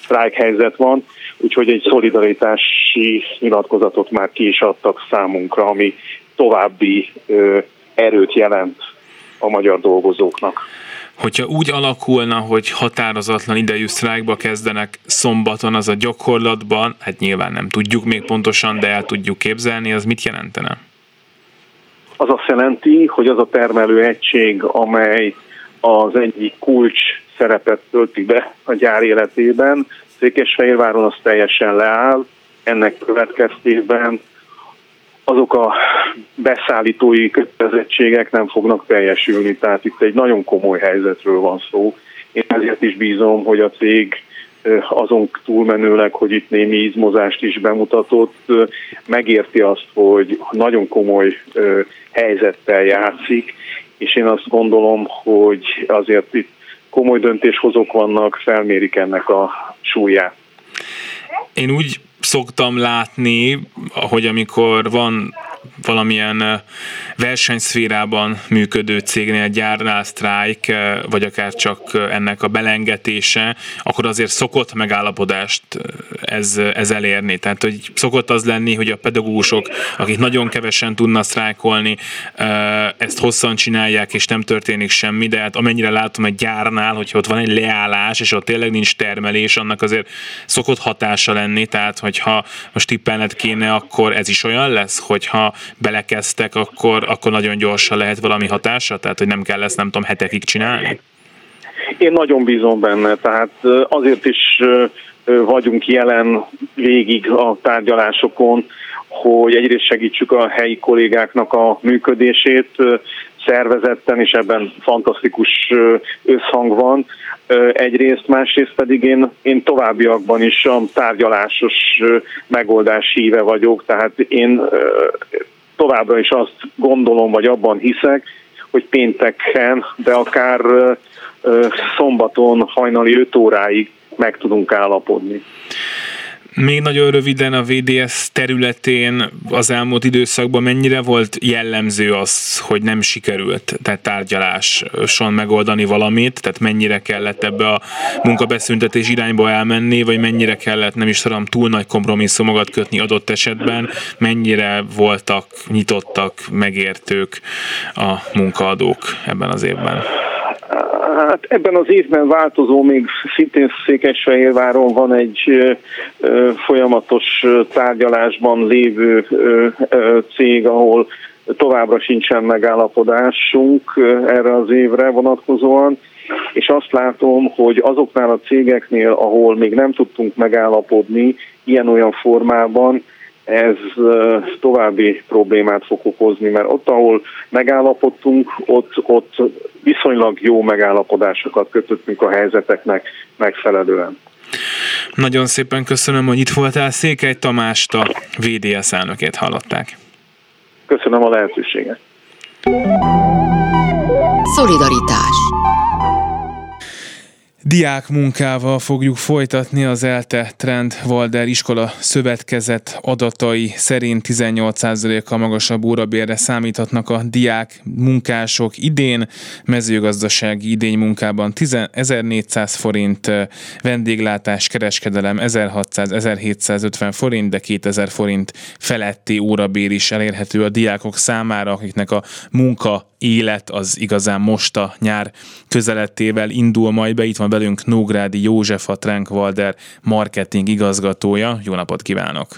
sztrájk helyzet van, úgyhogy egy szolidaritási nyilatkozatot már ki is adtak számunkra, ami további erőt jelent a magyar dolgozóknak.
Hogyha úgy alakulna, hogy határozatlan idejű sztrájkba kezdenek szombaton, az a gyakorlatban, hát nyilván nem tudjuk még pontosan, de el tudjuk képzelni, az mit jelentene?
Az azt jelenti, hogy az a termelő egység, amely az egyik kulcs szerepet tölti be a gyár életében, Székesfehérváron az teljesen leáll, ennek következtében azok a beszállítói kötelezettségek nem fognak teljesülni, tehát itt egy nagyon komoly helyzetről van szó. Én ezért is bízom, hogy a cég azon túlmenőleg, hogy itt némi izmozást is bemutatott, megérti azt, hogy nagyon komoly helyzettel játszik, és én azt gondolom, hogy azért itt komoly döntéshozók vannak, felmérik ennek a súlyát.
Én úgy szoktam látni, hogy amikor van valamilyen versenyszférában működő cégnél gyárnál sztrájk, vagy akár csak ennek a belengetése, akkor azért szokott megállapodást ez, ez elérni. Tehát, hogy szokott az lenni, hogy a pedagógusok, akik nagyon kevesen tudnak sztrájkolni, ezt hosszan csinálják, és nem történik semmi, de hát amennyire látom egy gyárnál, hogyha ott van egy leállás, és ott tényleg nincs termelés, annak azért szokott hatása lenni, tehát hogyha most tippelned kéne, akkor ez is olyan lesz, hogyha belekezdtek, akkor, akkor nagyon gyorsan lehet valami hatása? Tehát, hogy nem kell ezt nem tudom hetekig csinálni?
Én nagyon bízom benne, tehát azért is vagyunk jelen végig a tárgyalásokon, hogy egyrészt segítsük a helyi kollégáknak a működését, szervezetten, és ebben fantasztikus összhang van. Egyrészt, másrészt pedig én, én továbbiakban is a tárgyalásos megoldás híve vagyok, tehát én továbbra is azt gondolom, vagy abban hiszek, hogy pénteken, de akár szombaton hajnali 5 óráig meg tudunk állapodni.
Még nagyon röviden a VDS területén az elmúlt időszakban mennyire volt jellemző az, hogy nem sikerült tehát tárgyaláson megoldani valamit, tehát mennyire kellett ebbe a munkabeszüntetés irányba elmenni, vagy mennyire kellett nem is tudom túl nagy kompromisszumokat kötni adott esetben, mennyire voltak nyitottak, megértők a munkaadók ebben az évben?
Hát ebben az évben változó, még szintén Székesfehérváron van egy folyamatos tárgyalásban lévő cég, ahol továbbra sincsen megállapodásunk erre az évre vonatkozóan, és azt látom, hogy azoknál a cégeknél, ahol még nem tudtunk megállapodni ilyen-olyan formában, ez további problémát fog okozni, mert ott, ahol megállapodtunk, ott, ott viszonylag jó megállapodásokat kötöttünk a helyzeteknek megfelelően.
Nagyon szépen köszönöm, hogy itt voltál. Székely Tamást, a VDS elnökét hallották.
Köszönöm a lehetőséget.
Szolidaritás
Diák munkával fogjuk folytatni az ELTE Trend Valder iskola szövetkezet adatai szerint 18%-kal magasabb órabérre számíthatnak a diák munkások idén, mezőgazdasági idény munkában 1400 forint, vendéglátás, kereskedelem 1600-1750 forint, de 2000 forint feletti órabér is elérhető a diákok számára, akiknek a munka élet az igazán most a nyár közelettével indul majd be. Itt van velünk Nógrádi József, a Trank marketing igazgatója. Jó napot kívánok!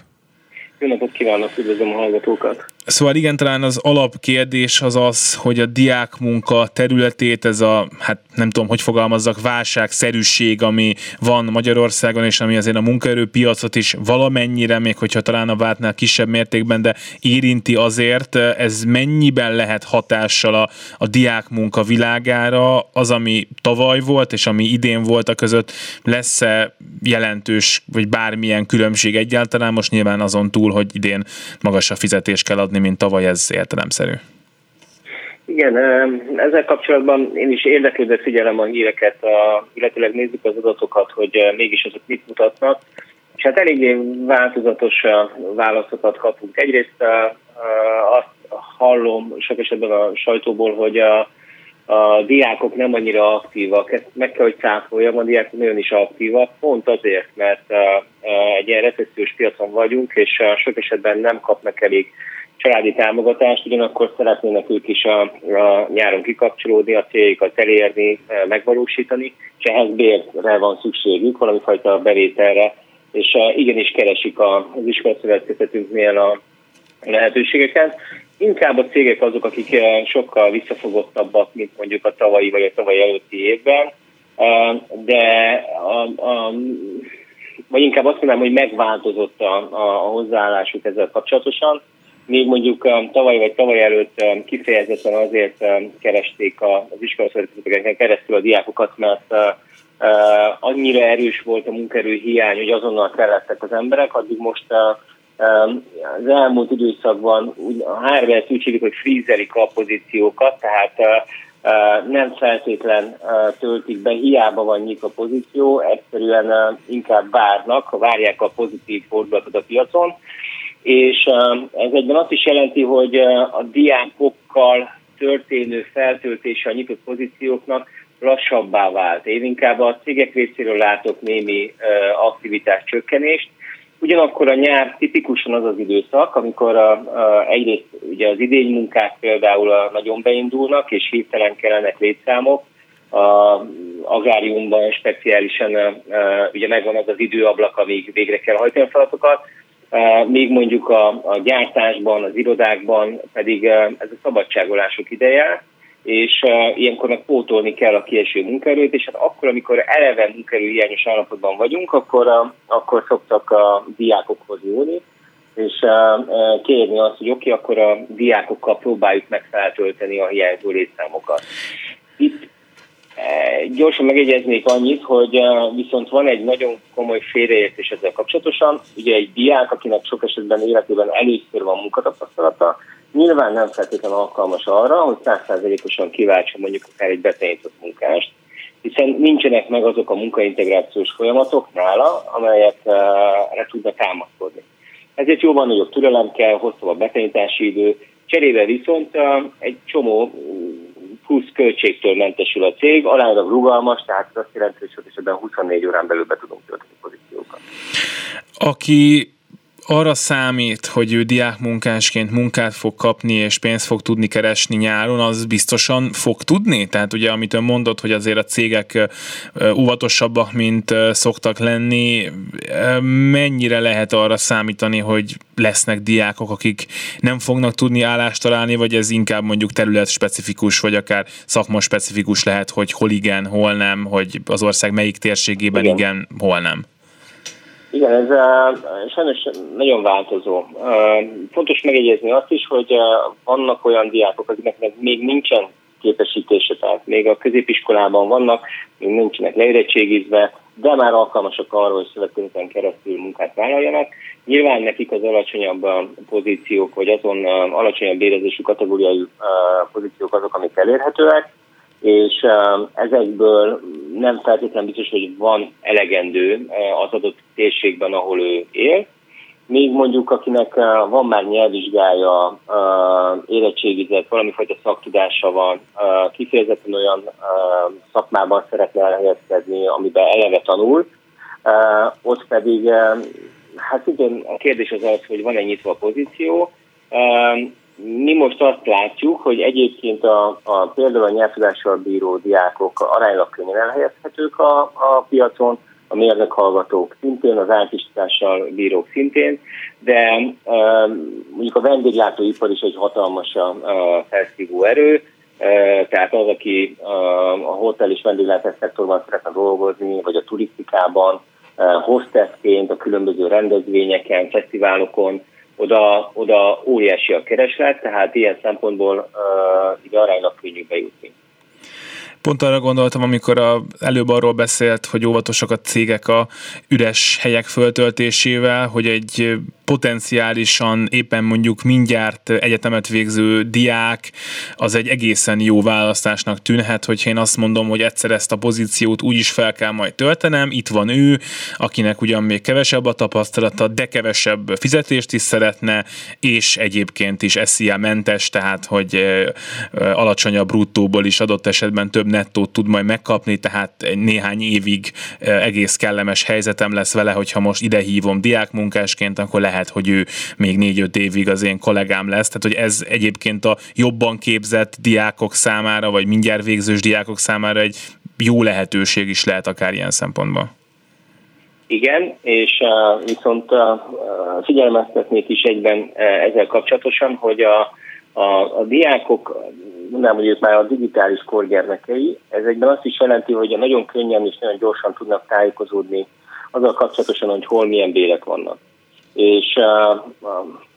Jó napot kívánok, üdvözlöm a hallgatókat!
Szóval igen, talán az alapkérdés az az, hogy a diákmunka területét, ez a, hát nem tudom, hogy fogalmazzak, válságszerűség, ami van Magyarországon, és ami azért a munkaerőpiacot is valamennyire, még hogyha talán a vártnál kisebb mértékben, de érinti azért, ez mennyiben lehet hatással a, a diákmunka világára, az, ami tavaly volt, és ami idén volt a között, lesz-e jelentős, vagy bármilyen különbség egyáltalán, most nyilván azon túl, hogy idén magas a fizetés kell adni, mint tavaly, ez értelemszerű.
Igen, ezzel kapcsolatban én is érdeklődve figyelem a híreket, illetőleg nézzük az adatokat, hogy mégis azok mit mutatnak. És hát eléggé változatos válaszokat kapunk. Egyrészt azt hallom sok esetben a sajtóból, hogy a, a diákok nem annyira aktívak. Ezt meg kell, hogy cáfoljam, a diákok nagyon is aktívak, pont azért, mert egy ilyen recessziós piacon vagyunk, és sok esetben nem kapnak elég családi támogatást, ugyanakkor szeretnének ők is a, a nyáron kikapcsolódni, a céljaikat elérni, e, megvalósítani, és ehhez bérre van szükségük, valami fajta bevételre, és e, igenis keresik az iskolaszövetkezetünknél a lehetőségeket. Inkább a cégek azok, akik e, sokkal visszafogottabbak, mint mondjuk a tavalyi vagy a tavalyi előtti évben, de a, a, vagy inkább azt mondanám, hogy megváltozott a, a, a hozzáállásuk ezzel kapcsolatosan még mondjuk um, tavaly vagy tavaly előtt um, kifejezetten azért um, keresték az iskolaszövetkezeteken keresztül a diákokat, mert uh, uh, annyira erős volt a munkerő hiány, hogy azonnal kellettek az emberek, addig most uh, az elmúlt időszakban a HR úgy hívjuk, hogy frízelik a pozíciókat, tehát nem feltétlen töltik be, hiába van nyitva a pozíció, egyszerűen inkább várnak, várják a pozitív fordulatot a piacon, és ez egyben azt is jelenti, hogy a diákokkal történő feltöltése a nyitott pozícióknak lassabbá vált. Én inkább a cégek részéről látok némi aktivitás csökkenést, Ugyanakkor a nyár tipikusan az az időszak, amikor a, a, egyrészt ugye az idénymunkák például a, nagyon beindulnak, és hirtelen kellenek létszámok. A agráriumban speciálisan a, a, ugye megvan az az időablak, amíg végre kell hajtani a feladatokat, még mondjuk a, a gyártásban, az irodákban pedig ez a szabadságolások ideje, és ilyenkor meg pótolni kell a kieső munkaerőt, és hát akkor, amikor eleve munkaerőhiányos állapotban vagyunk, akkor, akkor szoktak a diákokhoz jönni, és kérni azt, hogy oké, okay, akkor a diákokkal próbáljuk meg feltölteni a hiányzó létszámokat. Itt Gyorsan megjegyeznék annyit, hogy viszont van egy nagyon komoly félreértés ezzel kapcsolatosan. Ugye egy diák, akinek sok esetben életében először van munkatapasztalata, nyilván nem feltétlenül alkalmas arra, hogy százszázalékosan kiváltsa mondjuk akár egy betenyított munkást. hiszen nincsenek meg azok a munkaintegrációs folyamatok nála, amelyekre tudna támaszkodni. Ezért jóban nagyobb türelem kell, hosszabb a betanítási idő, cserébe viszont egy csomó plusz költségtől mentesül a cég, aránylag rugalmas, tehát azt jelenti, hogy sok esetben 24 órán belül be tudunk tölteni pozíciókat.
Aki arra számít, hogy ő diákmunkásként munkát fog kapni és pénzt fog tudni keresni nyáron, az biztosan fog tudni? Tehát ugye, amit ön mondott, hogy azért a cégek óvatosabbak, mint szoktak lenni, mennyire lehet arra számítani, hogy lesznek diákok, akik nem fognak tudni állást találni, vagy ez inkább mondjuk terület specifikus, vagy akár szakma specifikus lehet, hogy hol igen, hol nem, hogy az ország melyik térségében igen, igen hol nem?
Igen, ez sajnos nagyon változó. Fontos megjegyezni azt is, hogy vannak olyan diákok, akiknek még nincsen képesítése, tehát még a középiskolában vannak, még nincsenek leérettségizve, de már alkalmasak arra, hogy szövetkezeten keresztül munkát vállaljanak. Nyilván nekik az alacsonyabb pozíciók, vagy azon alacsonyabb bérezésű kategóriai pozíciók azok, amik elérhetőek, és ezekből nem feltétlenül biztos, hogy van elegendő az adott térségben, ahol ő él. Még mondjuk, akinek van már nyelvvizsgája, érettségizett, valamifajta szaktudása van, kifejezetten olyan szakmában szeretne elhelyezkedni, amiben eleve tanul, ott pedig, hát igen, a kérdés az az, hogy van-e nyitva a pozíció, mi most azt látjuk, hogy egyébként a, a például a nyelvtudással bíró diákok aránylag könnyen elhelyezhetők a, a piacon, a mérnök hallgatók szintén, az áltisítással bírók szintén, de e, mondjuk a vendéglátóipar is egy hatalmas a, a felszívó erő, e, tehát az, aki a, a hotel és vendéglátás szektorban szeretne dolgozni, vagy a turisztikában, e, hostessként, a különböző rendezvényeken, fesztiválokon, oda, oda óriási a kereslet, tehát ilyen szempontból uh, így aránylag könnyű bejutni.
Pont arra gondoltam, amikor a, előbb arról beszélt, hogy óvatosak a cégek a üres helyek föltöltésével, hogy egy potenciálisan éppen mondjuk mindjárt egyetemet végző diák, az egy egészen jó választásnak tűnhet, hogy én azt mondom, hogy egyszer ezt a pozíciót úgy is fel kell majd töltenem, itt van ő, akinek ugyan még kevesebb a tapasztalata, de kevesebb fizetést is szeretne, és egyébként is SZIA mentes, tehát hogy alacsonyabb bruttóból is adott esetben több nettót tud majd megkapni, tehát néhány évig egész kellemes helyzetem lesz vele, hogyha most ide hívom diákmunkásként, akkor lehet hogy ő még négy-öt évig az én kollégám lesz. Tehát, hogy ez egyébként a jobban képzett diákok számára, vagy mindjárt végzős diákok számára egy jó lehetőség is lehet akár ilyen szempontból.
Igen, és uh, viszont uh, figyelmeztetnék is egyben uh, ezzel kapcsolatosan, hogy a, a, a diákok, nem hogy ők már a digitális korgyermekei, ez egyben azt is jelenti, hogy nagyon könnyen és nagyon gyorsan tudnak tájékozódni azzal kapcsolatosan, hogy hol milyen bérek vannak és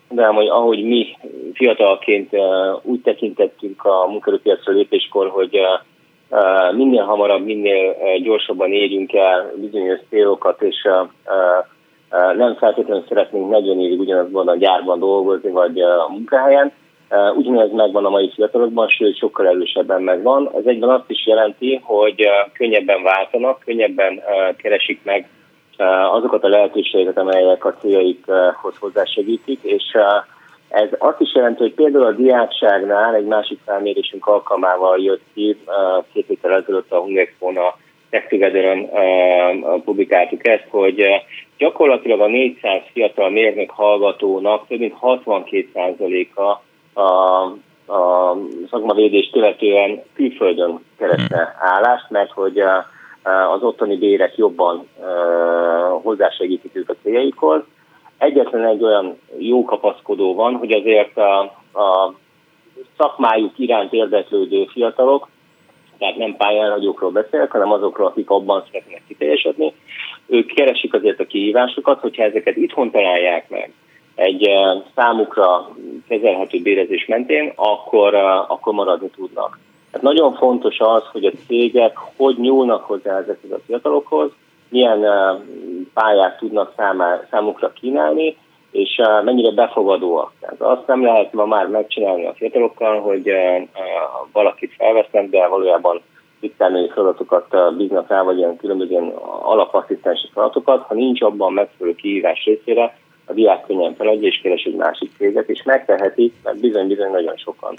de hogy ahogy mi fiatalként úgy tekintettünk a munkerőpiacra lépéskor, hogy minél hamarabb, minél gyorsabban érjünk el bizonyos célokat, és nem feltétlenül szeretnénk 40 évig ugyanazban a gyárban dolgozni, vagy a munkahelyen. Ugyanez megvan a mai fiatalokban, sőt sokkal erősebben megvan. Ez egyben azt is jelenti, hogy könnyebben váltanak, könnyebben keresik meg azokat a lehetőségeket, amelyek a céljaikhoz hozzásegítik, és ez azt is jelenti, hogy például a diákságnál egy másik felmérésünk alkalmával jött ki, két héttel ezelőtt a Hunexpon a Tech Together-ön publikáltuk ezt, hogy gyakorlatilag a 400 fiatal mérnök hallgatónak több mint 62%-a a, a szakmavédést követően külföldön keresne állást, mert hogy az ottani bérek jobban hozzásegítik ők a céljaikhoz. Egyetlen egy olyan jó kapaszkodó van, hogy azért a, a szakmájuk iránt érdeklődő fiatalok, tehát nem pályánhagyókról beszélek, hanem azokról, akik abban szeretnének kiteljesedni, ők keresik azért a kihívásokat, hogyha ezeket itthon találják meg, egy számukra kezelhető bérezés mentén, akkor, akkor maradni tudnak. Hát nagyon fontos az, hogy a cégek hogy nyúlnak hozzá ezekhez a fiatalokhoz, milyen pályát tudnak számá, számukra kínálni, és mennyire befogadóak. Tehát azt nem lehet ma már megcsinálni a fiatalokkal, hogy valakit felvesznek, de valójában tisztelményi feladatokat bíznak rá, vagy ilyen különböző alapasszisztensi feladatokat, ha nincs abban megfelelő kihívás részére, a diák könnyen feladja és keres egy másik céget, és megteheti, mert bizony-bizony nagyon sokan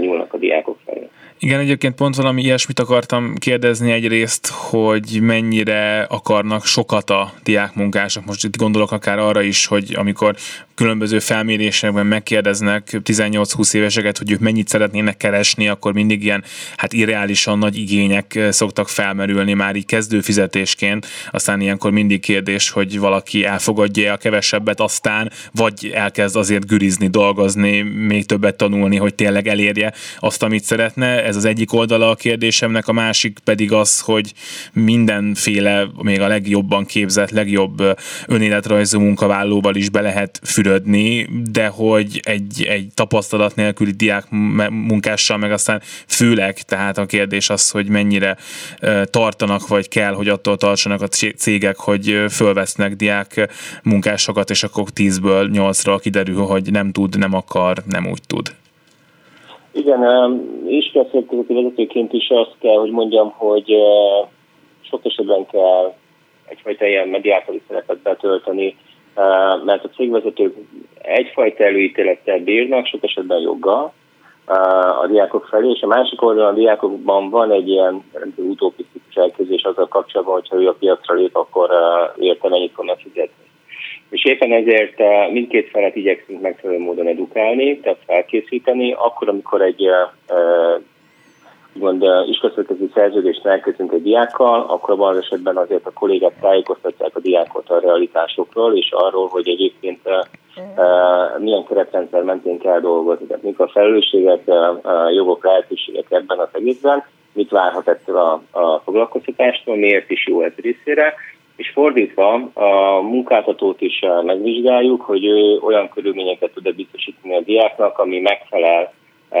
nyúlnak a diákok felé.
Igen, egyébként pont valami ilyesmit akartam kérdezni egyrészt, hogy mennyire akarnak sokat a diákmunkások. Most itt gondolok akár arra is, hogy amikor különböző felmérésekben megkérdeznek 18-20 éveseket, hogy ők mennyit szeretnének keresni, akkor mindig ilyen hát irreálisan nagy igények szoktak felmerülni már így kezdőfizetésként. Aztán ilyenkor mindig kérdés, hogy valaki elfogadja a kevesebbet, aztán vagy elkezd azért gürizni, dolgozni, még többet tanulni, hogy tényleg elérje azt, amit szeretne. Ez az egyik oldala a kérdésemnek, a másik pedig az, hogy mindenféle, még a legjobban képzett, legjobb önéletrajzú munkavállalóval is be lehet fürödni, de hogy egy, egy tapasztalat nélküli diák munkással, meg aztán főleg, tehát a kérdés az, hogy mennyire tartanak, vagy kell, hogy attól tartsanak a cégek, hogy fölvesznek diák munkásokat, és akkor 10-ből 8-ra kiderül, hogy nem tud, nem akar, nem úgy tud.
Igen, iskolaszolgáltatói vezetőként is azt kell, hogy mondjam, hogy sok esetben kell egyfajta ilyen mediátori szerepet betölteni, mert a cégvezetők egyfajta előítélettel bírnak, sok esetben joggal a diákok felé, és a másik oldalon a diákokban van egy ilyen utopisztikus elképzelés azzal kapcsolatban, hogyha ő a piacra lép, akkor érte mennyit fognak fizetni. És éppen ezért mindkét felet igyekszünk megfelelő módon edukálni, tehát felkészíteni, akkor, amikor egy úgymond iskolaszövetkező szerződést elkezdünk egy diákkal, akkor van esetben azért a kollégák tájékoztatják a diákot a realitásokról, és arról, hogy egyébként uh, milyen keretrendszer mentén kell dolgozni. Tehát mik a felelősségek, uh, jogok, lehetőségek ebben az egészben, mit várhat ettől a, a foglalkoztatástól, miért is jó ez részére, és fordítva a munkáltatót is megvizsgáljuk, hogy ő olyan körülményeket tud biztosítani a diáknak, ami megfelel a,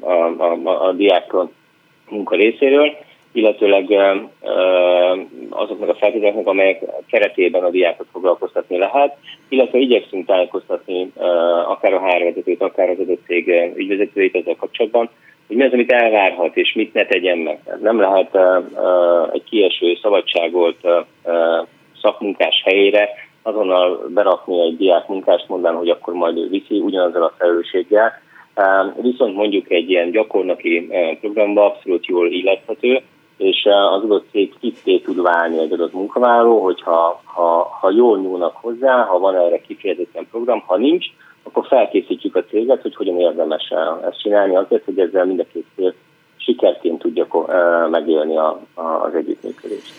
a, a, a diák munka részéről, illetőleg azoknak a feltételeknek, amelyek keretében a diákot foglalkoztatni lehet, illetve igyekszünk tájékoztatni akár a hárvezetőt, akár az adott cég ügyvezetőit ezzel kapcsolatban, hogy mi az, amit elvárhat, és mit ne tegyen meg. Nem lehet egy kieső szabadságolt szakmunkás helyére azonnal berakni egy diák munkást, mondván, hogy akkor majd viszi ugyanazzal a felelősséggel. Viszont mondjuk egy ilyen gyakornoki programba abszolút jól illethető, és az adott cég kitté tud válni egy adott munkavállaló, hogyha ha, ha jól nyúlnak hozzá, ha van erre kifejezetten program, ha nincs, akkor felkészítjük a céget, hogy hogyan érdemes ezt csinálni, azért, hogy ezzel mind a két fél sikerként tudja megélni az együttműködést.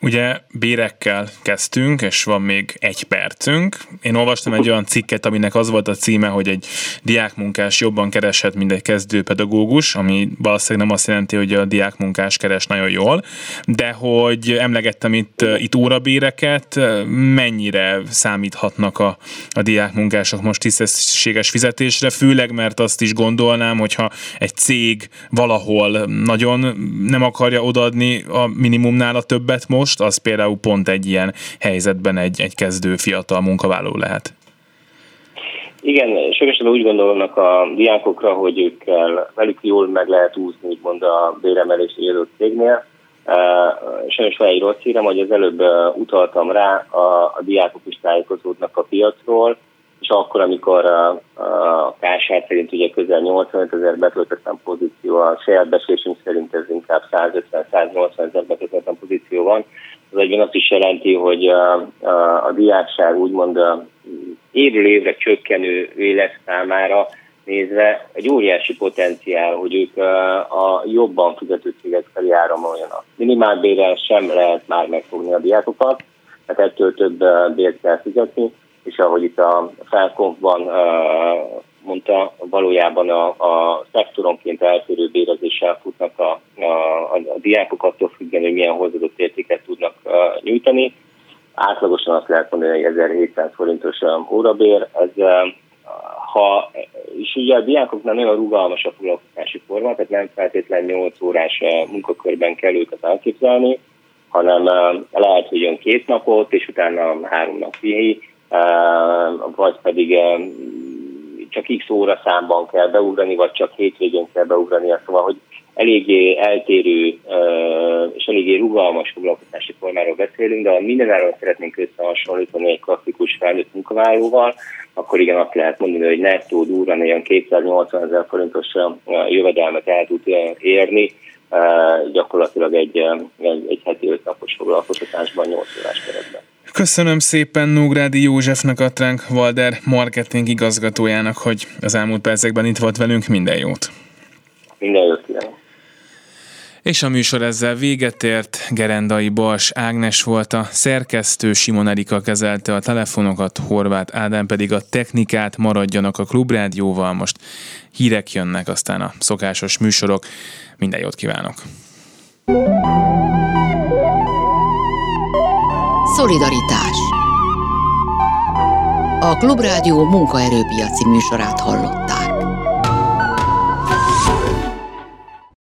Ugye bérekkel kezdtünk, és van még egy percünk. Én olvastam egy olyan cikket, aminek az volt a címe, hogy egy diákmunkás jobban kereshet, mint egy kezdő pedagógus, ami valószínűleg nem azt jelenti, hogy a diákmunkás keres nagyon jól, de hogy emlegettem itt, itt órabéreket, mennyire számíthatnak a, a diákmunkások most tisztességes fizetésre, főleg mert azt is gondolnám, hogyha egy cég valahol nagyon nem akarja odaadni a minimumnál a többet most, most, az például pont egy ilyen helyzetben egy, egy kezdő fiatal munkavállaló lehet.
Igen, sok esetben úgy gondolnak a diákokra, hogy őkkel velük jól meg lehet úszni, úgymond a béremelési adott cégnél. Sajnos van egy rossz hírem, hogy az előbb utaltam rá, a, a diákok is tájékozódnak a piacról, és akkor, amikor a, a kásár szerint ugye közel 85 ezer betöltetlen pozíció, a saját beszélésünk szerint ez inkább 150-180 ezer betöltetlen pozíció van, az egyben azt is jelenti, hogy a, a, a diákság úgymond a évről évre csökkenő élet számára nézve egy óriási potenciál, hogy ők a jobban fizető cégek felé áramoljanak. Minimálbérrel sem lehet már megfogni a diákokat, tehát ettől több bért kell fizetni, és ahogy itt a felkonfban mondta, valójában a, a szektoronként eltérő bérezéssel futnak a, a, a, a diákok attól függően, hogy milyen hozzáadott értéket tudnak nyújtani. Átlagosan azt lehet mondani, hogy 1700 forintos órabér. Ez, ha, és ugye a diákoknál nagyon rugalmas a foglalkozási forma, tehát nem feltétlenül 8 órás munkakörben kell őket elképzelni, hanem uh, lehet, hogy jön két napot, és utána három nap pihi, vagy pedig csak x óra számban kell beugrani, vagy csak hétvégén kell beugrani, szóval, hogy eléggé eltérő és eléggé rugalmas foglalkozási formáról beszélünk, de ha mindenáról szeretnénk összehasonlítani egy klasszikus felnőtt munkavállalóval, akkor igen, azt lehet mondani, hogy nettó durran olyan 280 ezer forintos jövedelmet el tud érni, gyakorlatilag egy, egy, egy heti ötnapos foglalkoztatásban, 8 órás keretben.
Köszönöm szépen Nógrádi Józsefnek adtánk Valder marketing igazgatójának, hogy az elmúlt percekben itt volt velünk. Minden jót!
Minden jót kívánok!
És a műsor ezzel véget ért. Gerendai Bals Ágnes volt a szerkesztő, Simon Erika kezelte a telefonokat, Horváth Ádám pedig a technikát, maradjanak a Klubrádióval. Most hírek jönnek, aztán a szokásos műsorok. Minden jót kívánok!
Szolidaritás A Klubrádió munkaerőpiaci műsorát hallotta.